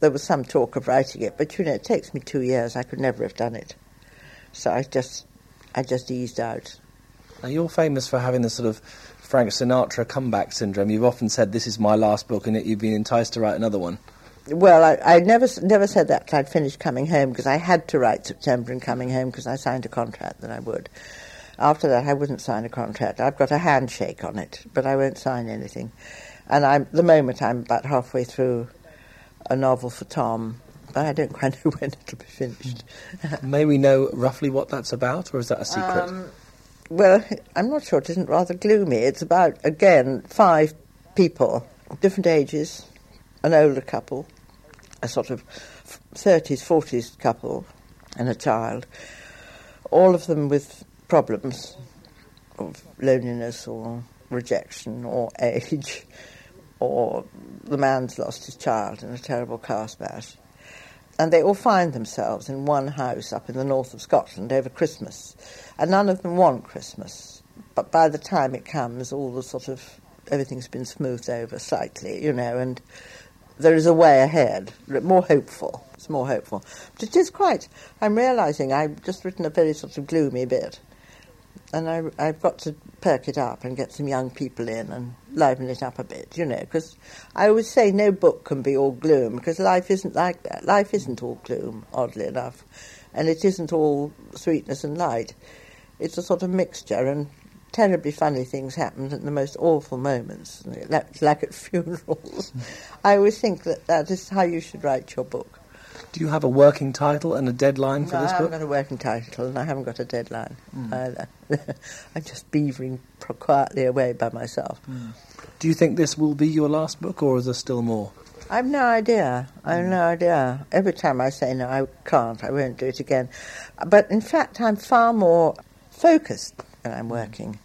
There was some talk of writing it, but you know, it takes me two years. I could never have done it. So I just, I just eased out. Now you're famous for having the sort of Frank Sinatra comeback syndrome. You've often said, "This is my last book," and yet you've been enticed to write another one. Well, I, I never never said that I'd finished coming home because I had to write September and coming home because I signed a contract that I would. After that, I wouldn't sign a contract. I've got a handshake on it, but I won't sign anything. And I'm the moment I'm about halfway through a novel for Tom, but I don't [LAUGHS] quite know when it'll be finished. [LAUGHS] May we know roughly what that's about, or is that a secret? Um, well, I'm not sure. It isn't rather gloomy. It's about again five people, different ages, an older couple, a sort of 30s, 40s couple, and a child, all of them with problems of loneliness or rejection or [LAUGHS] age, or the man's lost his child in a terrible car smash. And they all find themselves in one house up in the north of Scotland over Christmas. And none of them want Christmas. But by the time it comes, all the sort of everything's been smoothed over slightly, you know, and there is a way ahead, more hopeful. It's more hopeful. But it is quite, I'm realising I've just written a very sort of gloomy bit. And I, I've got to perk it up and get some young people in and liven it up a bit, you know, because I always say no book can be all gloom, because life isn't like that. Life isn't all gloom, oddly enough, and it isn't all sweetness and light. It's a sort of mixture, and terribly funny things happen at the most awful moments, [LAUGHS] like, at [LAUGHS] funerals. I always think that that is how you should write your book. Do you have a working title and a deadline for no, this book? I haven't got a working title and I haven't got a deadline mm. either. [LAUGHS] I'm just beavering quietly away by myself. Mm. Do you think this will be your last book or is there still more? I've no idea. I've no idea. Every time I say no, I can't. I won't do it again. But in fact, I'm far more focused when I'm working.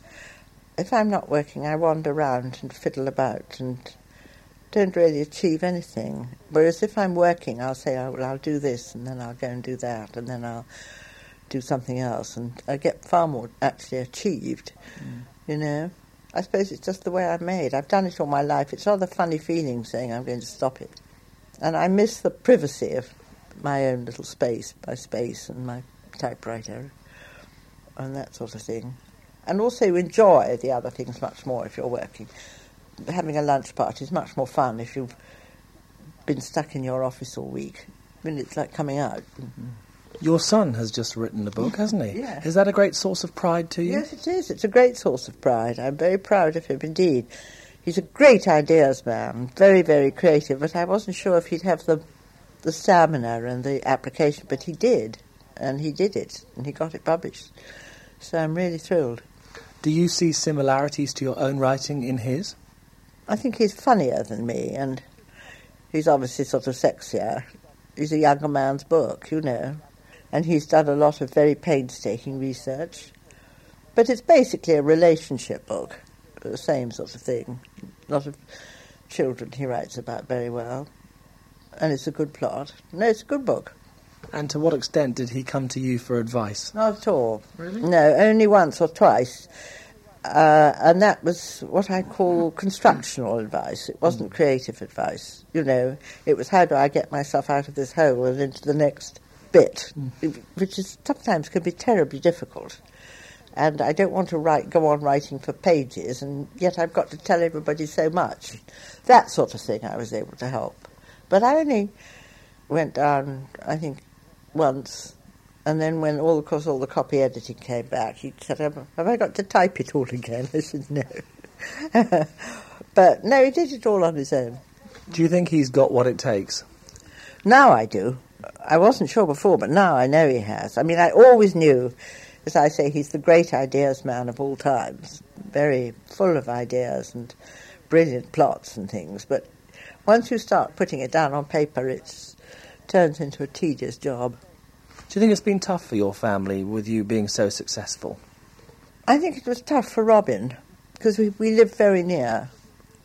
If I'm not working, I wander around and fiddle about and don't really achieve anything. Whereas if I'm working, I'll say, oh, well, I'll do this, and then I'll go and do that, and then I'll do something else, and I get far more actually achieved, mm. you know. I suppose it's just the way I'm made. I've done it all my life. It's rather funny feeling saying I'm going to stop it. And I miss the privacy of my own little space by space and my typewriter and that sort of thing. And also enjoy the other things much more if you're working. having a lunch party is much more fun if you've been stuck in your office all week. I mean, it's like coming out. Mm-hmm. Your son has just written a book, hasn't he? Yeah. Is that a great source of pride to you? Yes, it is. It's a great source of pride. I'm very proud of him indeed. He's a great ideas man, very, very creative, but I wasn't sure if he'd have the, the stamina and the application, but he did, and he did it, and he got it published. So I'm really thrilled. Do you see similarities to your own writing in his? I think he's funnier than me, and he's obviously sort of sexier. He's a younger man's book, you know, and he's done a lot of very painstaking research. But it's basically a relationship book, the same sort of thing. A lot of children he writes about very well, and it's a good plot. No, it's a good book. And to what extent did he come to you for advice? Not at all. Really? No, only once or twice. Uh, and that was what I call constructional advice. It wasn't creative advice. You know, it was how do I get myself out of this hole and into the next bit, which is sometimes can be terribly difficult. And I don't want to write, go on writing for pages, and yet I've got to tell everybody so much. That sort of thing I was able to help. But I only went down, I think, once and then when all, of course, all the copy editing came back, he said, have I got to type it all [LAUGHS] again? I said, no. [LAUGHS] but no, he did it all on his own. Do you think he's got what it takes? Now I do. I wasn't sure before, but now I know he has. I mean, I always knew, as I say, he's the great ideas man of all times. Very full of ideas and brilliant plots and things. But once you start putting it down on paper, it turns into a tedious job. Do you think it's been tough for your family with you being so successful? I think it was tough for Robin because we, we live very near,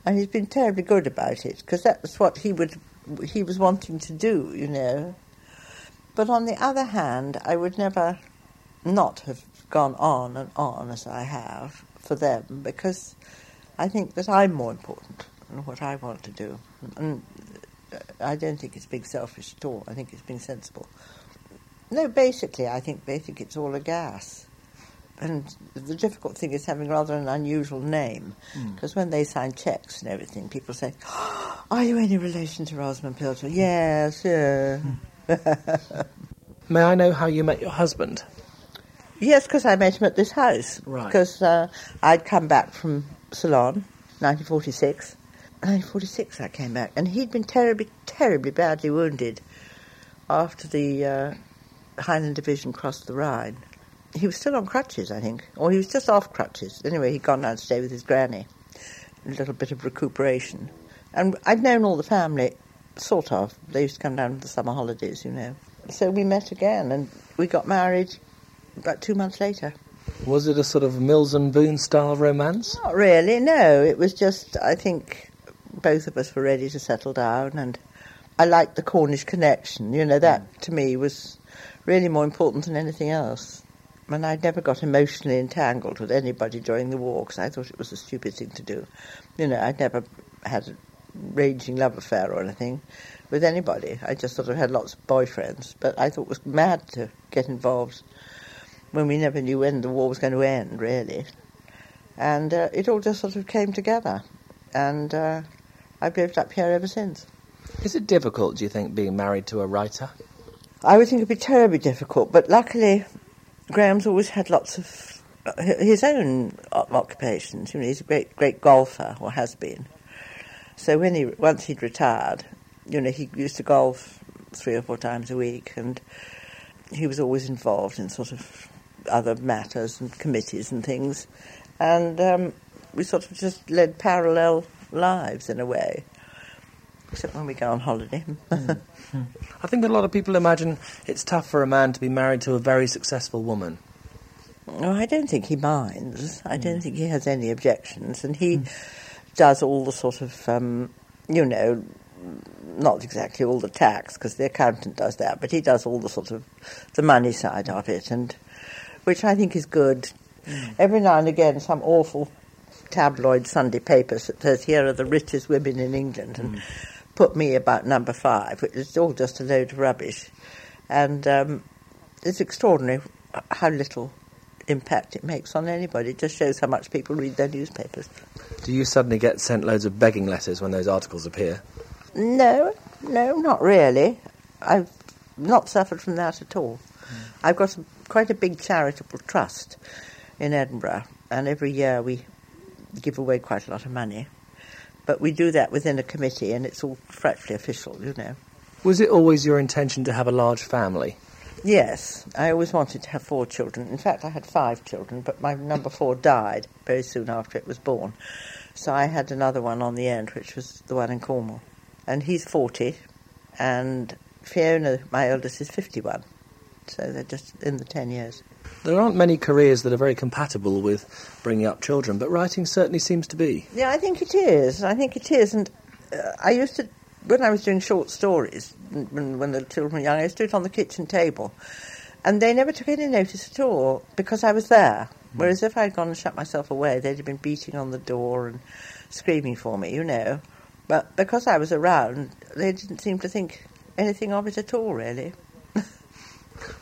and he's been terribly good about it because that's what he would he was wanting to do, you know. But on the other hand, I would never not have gone on and on as I have for them because I think that I'm more important than what I want to do, and I don't think it's being selfish at all. I think it's being sensible. No, basically, I think they think it's all a gas. And the difficult thing is having rather an unusual name, hmm. because when they sign checks and everything, people say, [GASPS] "Are you any relation to Rosamunde Pilcher?" Hmm. Yes, yeah. Hmm. [LAUGHS] May I know how you met your husband? yes, because I met him at this house. Right. Because uh, I'd come back from Ceylon, 1946. 1946, I came back, and he'd been terribly, terribly badly wounded after the uh, Highland Division crossed the Rhine. He was still on crutches, I think, or he was just off crutches. Anyway, he'd gone down to stay with his granny. A little bit of recuperation. And I'd known all the family, sort of. They used to come down for the summer holidays, you know. So we met again, and we got married about two months later. Was it a sort of Mills and Boon style romance? Not really, no. It was just, I think, both of us were ready to settle down, and I liked the Cornish connection. You know, that to me was really more important than anything else. And I never got emotionally entangled with anybody during the war because I thought it was a stupid thing to do. You know, I'd never had a raging love affair or anything with anybody. I just sort of had lots of boyfriends, but I thought it was mad to get involved when we never knew when the war was going to end, really. And uh, it all just sort of came together. And uh, I've lived up here ever since. Is it difficult, do you think, being married to a writer? I would think it'd be terribly difficult, but luckily, Graham's always had lots of uh, his own occupations. You know, he's a great, great golfer, or has been. So when he once he'd retired, you know, he used to golf three or four times a week, and he was always involved in sort of other matters and committees and things, and um, we sort of just led parallel lives in a way, except when we go on holiday. [LAUGHS] I think a lot of people imagine it's tough for a man to be married to a very successful woman. I don't think he minds. I don't hmm. think he has any objections, and he hmm. does all the sort of, um, you know, not exactly all the tax because the accountant does that, but he does all the sort of the money side of it, and which I think is good. Hmm. Every now and again, some awful tabloid Sunday papers that says here are the richest women in England, and put me about number five, which is all just a load of rubbish, and um, it's extraordinary how little impact it makes on anybody. It just shows how much people read their newspapers. Do you suddenly get sent loads of begging letters when those articles appear? No, no, not really. I've not suffered from that at all. Mm. I've got a, quite a big charitable trust in Edinburgh, and every year we give away quite a lot of money. But we do that within a committee, and it's all frightfully official, you know. Was it always your intention to have a large family? Yes, I always wanted to have four children. In fact, I had five children, but my number four died very soon after it was born. So I had another one on the end, which was the one in Cornwall. And he's 40, and Fiona, my eldest, is 51. So they're just in the 10 years. There aren't many careers that are very compatible with bringing up children, but writing certainly seems to be. Yeah, I think it is. I think it is. And uh, I used to when I was doing short stories, when, when the children were young, I used to do it on the kitchen table. And they never took any notice at all because I was there. Mm. Whereas if I'd gone and shut myself away, they'd have been beating on the door and screaming for me, you know. But because I was around, they didn't seem to think anything of it at all, really.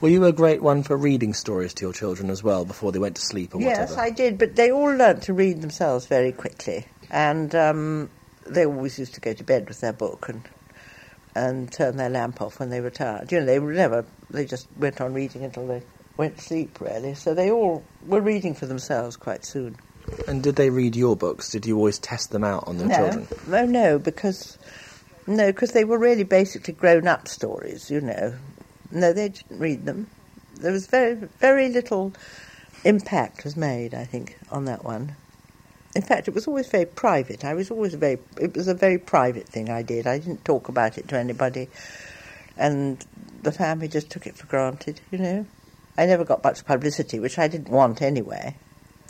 Were you a great one for reading stories to your children as well before they went to sleep or yes, whatever? Yes, I did, but they all learnt to read themselves very quickly. And um, they always used to go to bed with their book and and turn their lamp off when they retired. You know, they were never. They just went on reading until they went to sleep, really. So they all were reading for themselves quite soon. And did they read your books? Did you always test them out on their no. children? No, no, because no, because they were really basically grown-up stories. You know, no, they didn't read them. There was very, very little impact was made, I think, on that one. In fact, it was always very private. I was always very. It was a very private thing I did. I didn't talk about it to anybody, and the family just took it for granted. You know, I never got much publicity, which I didn't want anyway.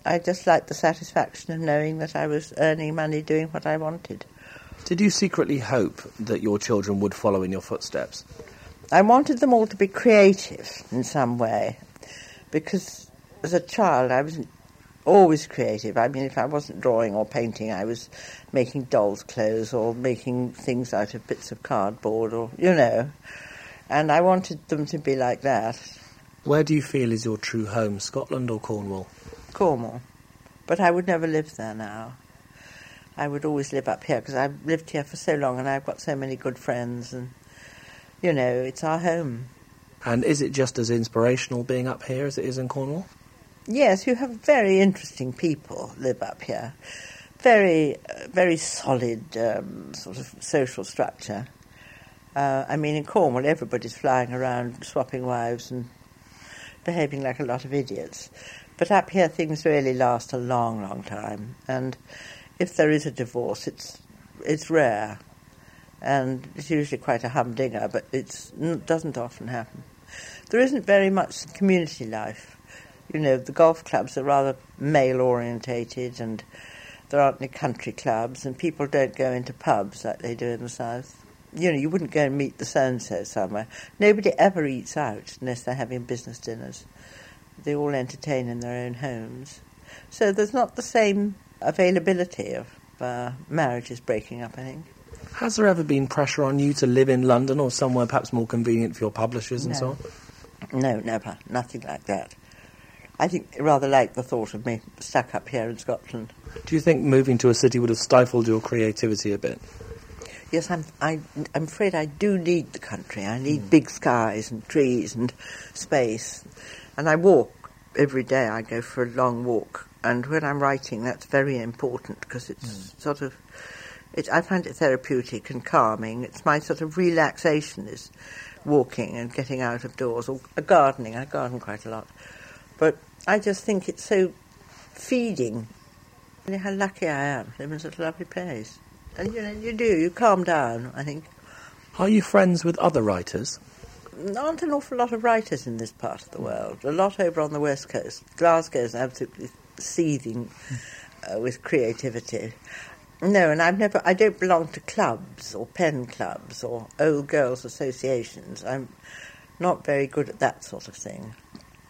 I just liked the satisfaction of knowing that I was earning money doing what I wanted. Did you secretly hope that your children would follow in your footsteps? I wanted them all to be creative in some way, because as a child I was always creative. I mean, if I wasn't drawing or painting, I was making dolls' clothes or making things out of bits of cardboard or, you know. And I wanted them to be like that. Where do you feel is your true home, Scotland or Cornwall? Cornwall. But I would never live there now. I would always live up here because I've lived here for so long and I've got so many good friends and, you know, it's our home. And is it just as inspirational being up here as it is in Cornwall? Yes, you have very interesting people live up here. Very, uh, very solid um, sort of social structure. Uh, I mean, in Cornwall, everybody's flying around, swapping wives and behaving like a lot of idiots. But up here, things really last a long, long time. And if there is a divorce, it's it's rare, and it's usually quite a humdinger. But it doesn't often happen. There isn't very much community life you know, the golf clubs are rather male orientated and there aren't any country clubs and people don't go into pubs like they do in the south. You know, you wouldn't go and meet the so and so somewhere. Nobody ever eats out unless they're having business dinners. They all entertain in their own homes. So there's not the same availability of uh, marriages breaking up, I think. Has there ever been pressure on you to live in London or somewhere perhaps more convenient for your publishers and no. so on? No, never. Nothing like that. I think rather like the thought of me stuck up here in Scotland. Do you think moving to a city would have stifled your creativity a bit? Yes, I'm, I, am afraid I do need the country. I need mm. big skies and trees and space. And I walk every day. I go for a long walk. And when I'm writing, that's very important because it's mm. sort of, it, I find it therapeutic and calming. It's my sort of relaxation is walking and getting out of doors or gardening. I garden quite a lot. But I just think it's so feeding. How lucky I am to live in such a lovely place. And you know, you do, you calm down, I think. Are you friends with other writers? There aren't an awful lot of writers in this part of the world. A lot over on the west coast. Glasgow is absolutely seething uh, with creativity. No, and I've never. I don't belong to clubs or pen clubs or old girls' associations. I'm not very good at that sort of thing.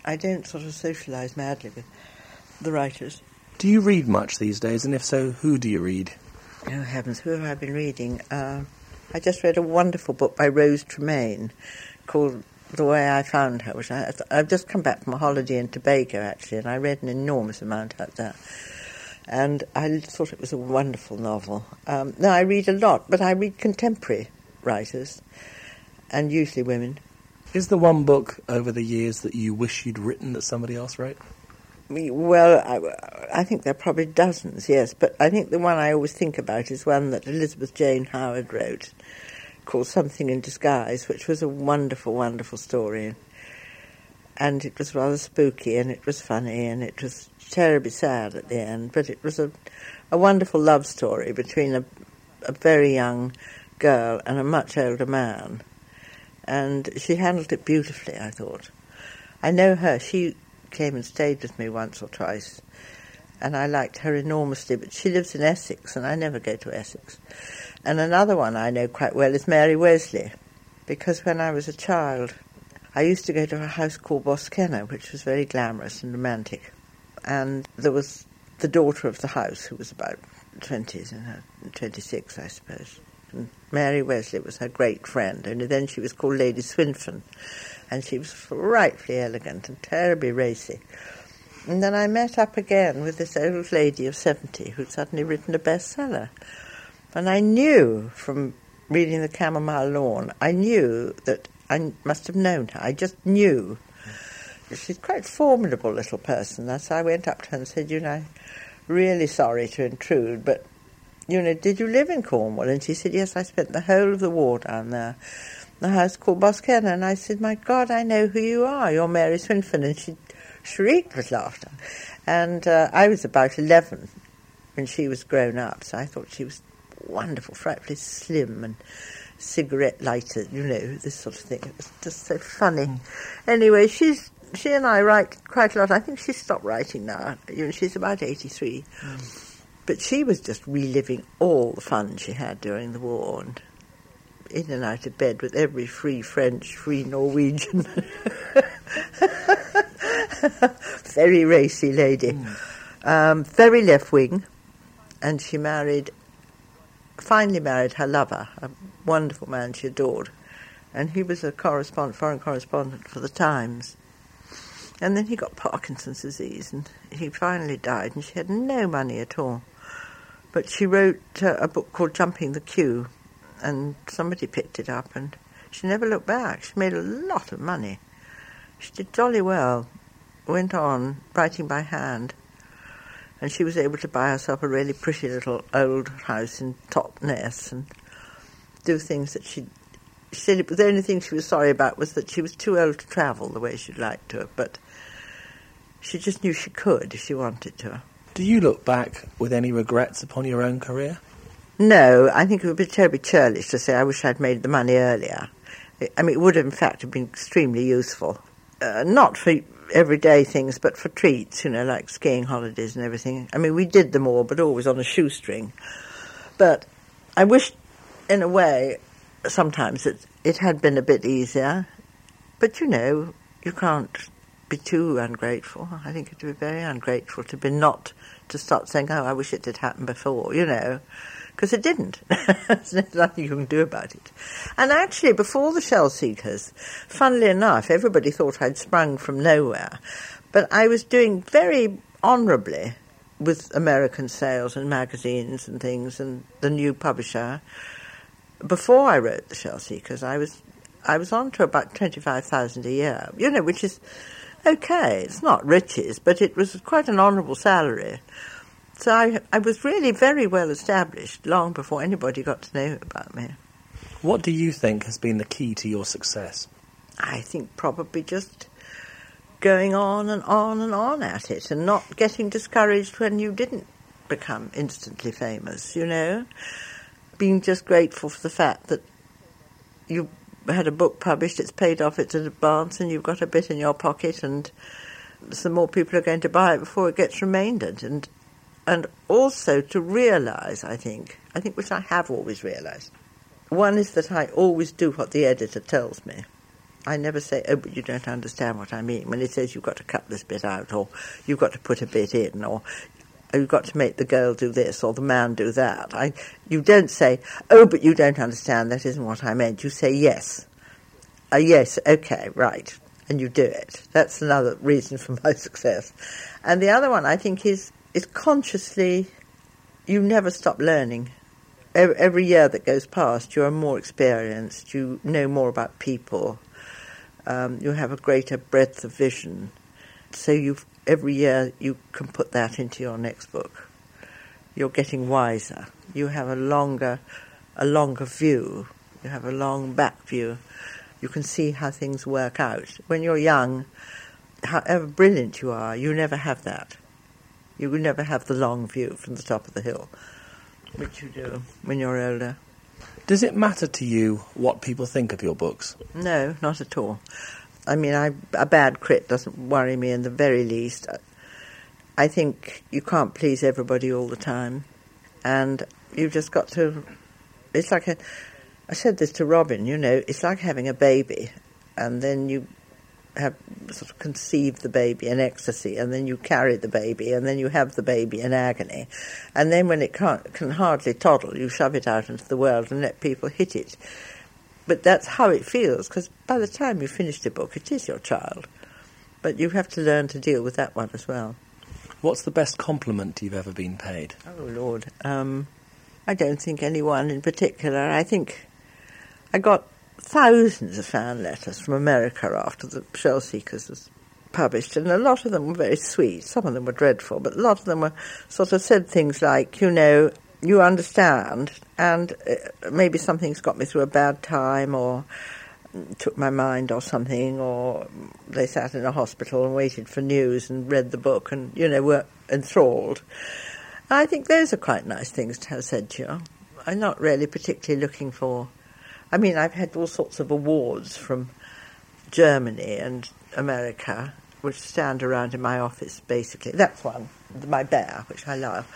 I don't sort of socialise madly with the writers. Do you read much these days, and if so, who do you read? Oh heavens, who have I been reading? Uh, I just read a wonderful book by Rose Tremain called the way I found her, which I, I've just come back from a holiday in Tobago actually, and I read an enormous amount out there. And I thought it was a wonderful novel. Um, now, I read a lot, but I read contemporary writers, and usually women. Is the one book over the years that you wish you'd written that somebody else wrote? Well, I, I, think there are probably dozens, yes, but I think the one I always think about is one that Elizabeth Jane Howard wrote called Something in Disguise, which was a wonderful, wonderful story. And it was rather spooky and it was funny and it was terribly sad at the end, but it was a, a wonderful love story between a, a very young girl and a much older man. And she handled it beautifully, I thought. I know her. She came and stayed with me once or twice, and I liked her enormously. But she lives in Essex, and I never go to Essex. And another one I know quite well is Mary Wesley, because when I was a child, I used to go to a house called Boskenna, which was very glamorous and romantic. And there was the daughter of the house, who was about 20, 26, I suppose. And Mary Wesley was her great friend, only then she was called Lady Swinfen and she was frightfully elegant and terribly racy. And then I met up again with this old lady of 70 who'd suddenly written a bestseller. And I knew from reading The Camomile Lawn, I knew that I must have known her. I just knew. She's quite a formidable little person. So I went up to her and said, you know, really sorry to intrude, but, you know, did you live in Cornwall? And she said, yes, I spent the whole of the war down there the house called Boskenna, and I said, "My God, I know who you are. You're Mary Swinfen," and she shrieked with laughter. And uh, I was about eleven when she was grown up, so I thought she was wonderful, frightfully slim and cigarette lighter, you know, this sort of thing. It was just so funny. Mm. Anyway, she's she and I write quite a lot. I think she's stopped writing now. You know, she's about eighty-three. Mm. But she was just reliving all the fun she had during the war, and in and out of bed with every free French, free Norwegian. [LAUGHS] very racy lady. Mm. Um, very left wing. And she married, finally married her lover, a wonderful man she adored. And he was a correspondent, foreign correspondent for the Times. And then he got Parkinson's disease and he finally died and she had no money at all. But she wrote uh, a book called Jumping the Queue and somebody picked it up, and she never looked back. She made a lot of money. She did jolly well. Went on writing by hand, and she was able to buy herself a really pretty little old house in Totnes and do things that she. She said it, the only thing she was sorry about was that she was too old to travel the way she'd like to, but she just knew she could if she wanted to. Do you look back with any regrets upon your own career? No, I think it would be terribly churlish to say I wish I'd made the money earlier. I mean, it would in fact have been extremely useful. Uh, not for everyday things, but for treats, you know, like skiing holidays and everything. I mean, we did them all, but always on a shoestring. But I wish, in a way, sometimes it, it had been a bit easier. But, you know, you can't be too ungrateful. I think it would be very ungrateful to be not, to start saying, oh, I wish it had happened before, you know because it didn't. [LAUGHS] There's nothing you can do about it. And actually, before the Shell Seekers, funnily enough, everybody thought I'd sprung from nowhere. But I was doing very honourably with American sales and magazines and things and the new publisher. Before I wrote the Shell Seekers, I was I was on to about twenty five thousand a year. You know, which is okay. It's not riches, but it was quite an honourable salary. So I, I was really very well established long before anybody got to know about me. What do you think has been the key to your success? I think probably just going on and on and on at it and not getting discouraged when you didn't become instantly famous, you know? Being just grateful for the fact that you had a book published, it's paid off its advance, and you've got a bit in your pocket, and some more people are going to buy it before it gets remaindered. And and also to realize, I think, I think which I have always realized. One is that I always do what the editor tells me. I never say, oh, but you don't understand what I mean. When he says you've got to cut this bit out, or you've got to put a bit in, or you've got to make the girl do this, or the man do that. I, you don't say, oh, but you don't understand, that isn't what I meant. You say yes. Uh, yes, okay, right. And you do it. That's another reason for my [LAUGHS] success. And the other one, I think, is, is consciously, you never stop learning. Every, year that goes past, you are more experienced, you know more about people, um, you have a greater breadth of vision. So you every year you can put that into your next book. You're getting wiser. You have a longer, a longer view. You have a long back view. You can see how things work out. When you're young, however brilliant you are, you never have that. You will never have the long view from the top of the hill, which you do when you're older. Does it matter to you what people think of your books? No, not at all. I mean, I, a bad crit doesn't worry me in the very least. I think you can't please everybody all the time, and you've just got to. It's like a. I said this to Robin. You know, it's like having a baby, and then you have sort of conceived the baby in ecstasy, and then you carry the baby, and then you have the baby in agony, and then when it can hardly toddle, you shove it out into the world and let people hit it. But that's how it feels, because by the time you finish the book, it is your child. But you have to learn to deal with that one as well. What's the best compliment you've ever been paid? Oh Lord, um, I don't think anyone in particular. I think I got thousands of fan letters from America after the Shell Seekers was published, and a lot of them were very sweet. Some of them were dreadful, but a lot of them were sort of said things like, you know, you understand, and uh, maybe something's got me through a bad time, or took my mind or something, or they sat in a hospital and waited for news and read the book and, you know, were enthralled. I think those are quite nice things to have said to you. I'm not really particularly looking for I mean, I've had all sorts of awards from Germany and America, which stand around in my office, basically. That's one, my bear, which I love.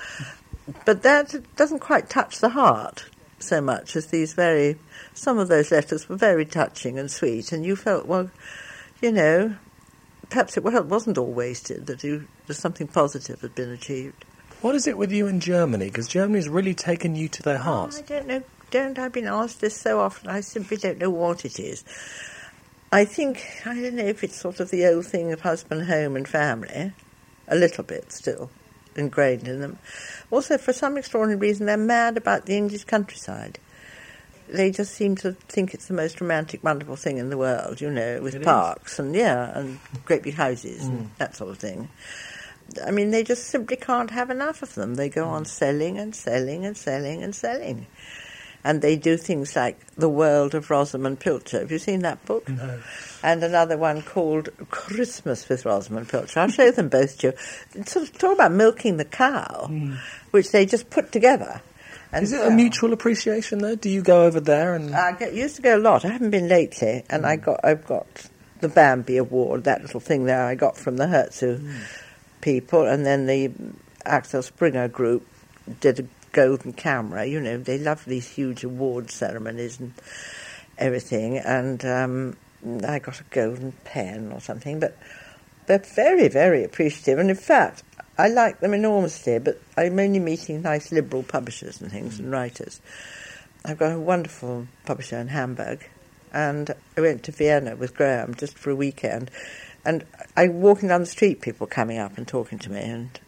But that doesn't quite touch the heart so much as these very, some of those letters were very touching and sweet, and you felt, well, you know, perhaps it wasn't all wasted, that you, that something positive had been achieved. What is it with you in Germany? Because Germany's really taken you to their oh, hearts. Oh, I don't know don't. I've been asked this so often, I simply don't know what it is. I think, I don't know if it's sort of the old thing of husband, home, and family, a little bit still ingrained in them. Also, for some extraordinary reason, they're mad about the English countryside. They just seem to think it's the most romantic, wonderful thing in the world, you know, with it parks is. and, yeah, and great big houses mm. and that sort of thing. I mean, they just simply can't have enough of them. They go mm. on selling and selling and selling and selling and they do things like The World of Rosamunde Pilcher. Have you seen that book? No. And another one called Christmas with Rosamunde Pilcher. I'll show them both to you. It's sort of talk about milking the cow, mm. which they just put together. And Is it so, a mutual appreciation though? Do you go over there and? I get, used to go a lot. I haven't been lately, and mm. I got I've got the Bambi Award, that little thing there I got from the Hörzu mm. people, and then the Axel Springer group did a golden camera. You know, they love these huge award ceremonies and everything. And um, I got a golden pen or something. But they're very, very appreciative. And in fact, I like them enormously. But I'm only meeting nice liberal publishers and things and writers. I've got a wonderful publisher in Hamburg. And I went to Vienna with Graham just for a weekend. And I walking down the street, people coming up and talking to me, and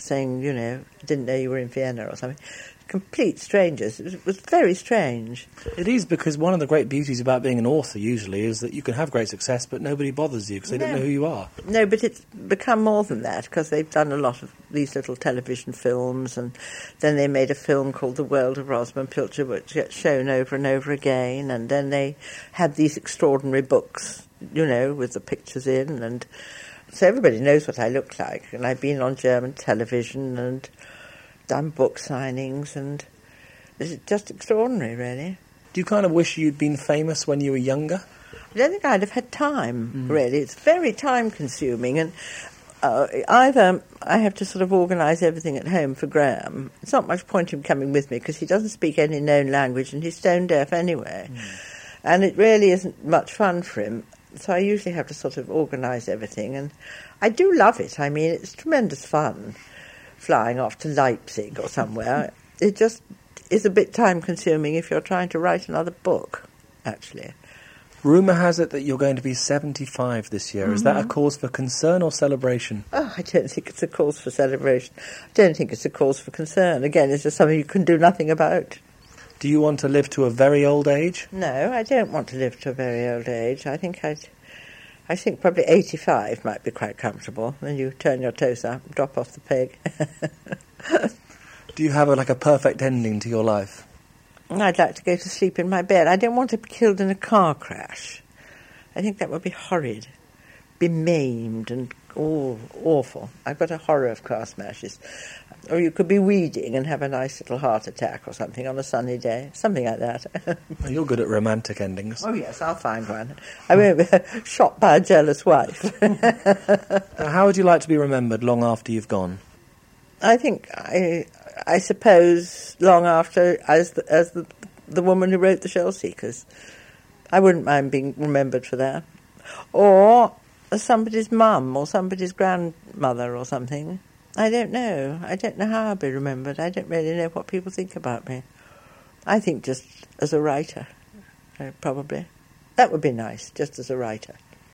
saying, you know, didn't know you were in Vienna or something. Complete strangers. It was, it was, very strange. It is because one of the great beauties about being an author usually is that you can have great success, but nobody bothers you because they no. don't know who you are. No, but it's become more than that because they've done a lot of these little television films, and then they made a film called The World of Rosamunde Pilcher, which gets shown over and over again, and then they had these extraordinary books, you know, with the pictures in and so everybody knows what I look like, and I've been on German television and done book signings, and it's just extraordinary, really. Do you kind of wish you'd been famous when you were younger? I don't think I'd have had time, mm. really. It's very time consuming, and uh, either I have to sort of organise everything at home for Graham. It's not much point him coming with me because he doesn't speak any known language and he's stone deaf anyway. Mm. And it really isn't much fun for him so I usually have to sort of organise everything, and I do love it. I mean, it's tremendous fun flying off to Leipzig or somewhere. [LAUGHS] it just is a bit time consuming if you're trying to write another book, actually. Rumour has it that you're going to be 75 this year. Is that a mm-hmm. cause for concern or celebration? Oh, I don't think it's a cause for celebration. I don't think it's a cause for concern. Again, it's just something you can do nothing about. Do you want to live to a very old age? No, I don't want to live to a very old age. I think I'd, I think probably 85 might be quite comfortable. Then you turn your toes up, drop off the peg. [LAUGHS] Do you have a, like a perfect ending to your life? I'd like to go to sleep in my bed. I don't want to be killed in a car crash. I think that would be horrid. Be maimed and oh, awful. I've got a horror of car smashes. Or you could be weeding and have a nice little heart attack or something on a sunny day. Something like that. [LAUGHS] You're good at romantic endings. oh, yes, I'll find one. I won't be [LAUGHS] shot by a jealous wife. Now, [LAUGHS] uh, how would you like to be remembered long after you've gone? I think I, I suppose long after as the, as the the woman who wrote the Shell Seekers, I wouldn't mind being remembered for that, or as somebody's mum or somebody's grandmother or something. I don't know. I don't know how I'll be remembered. I don't really know what people think about me. I think just as a writer, uh, probably. That would be nice, just as a writer.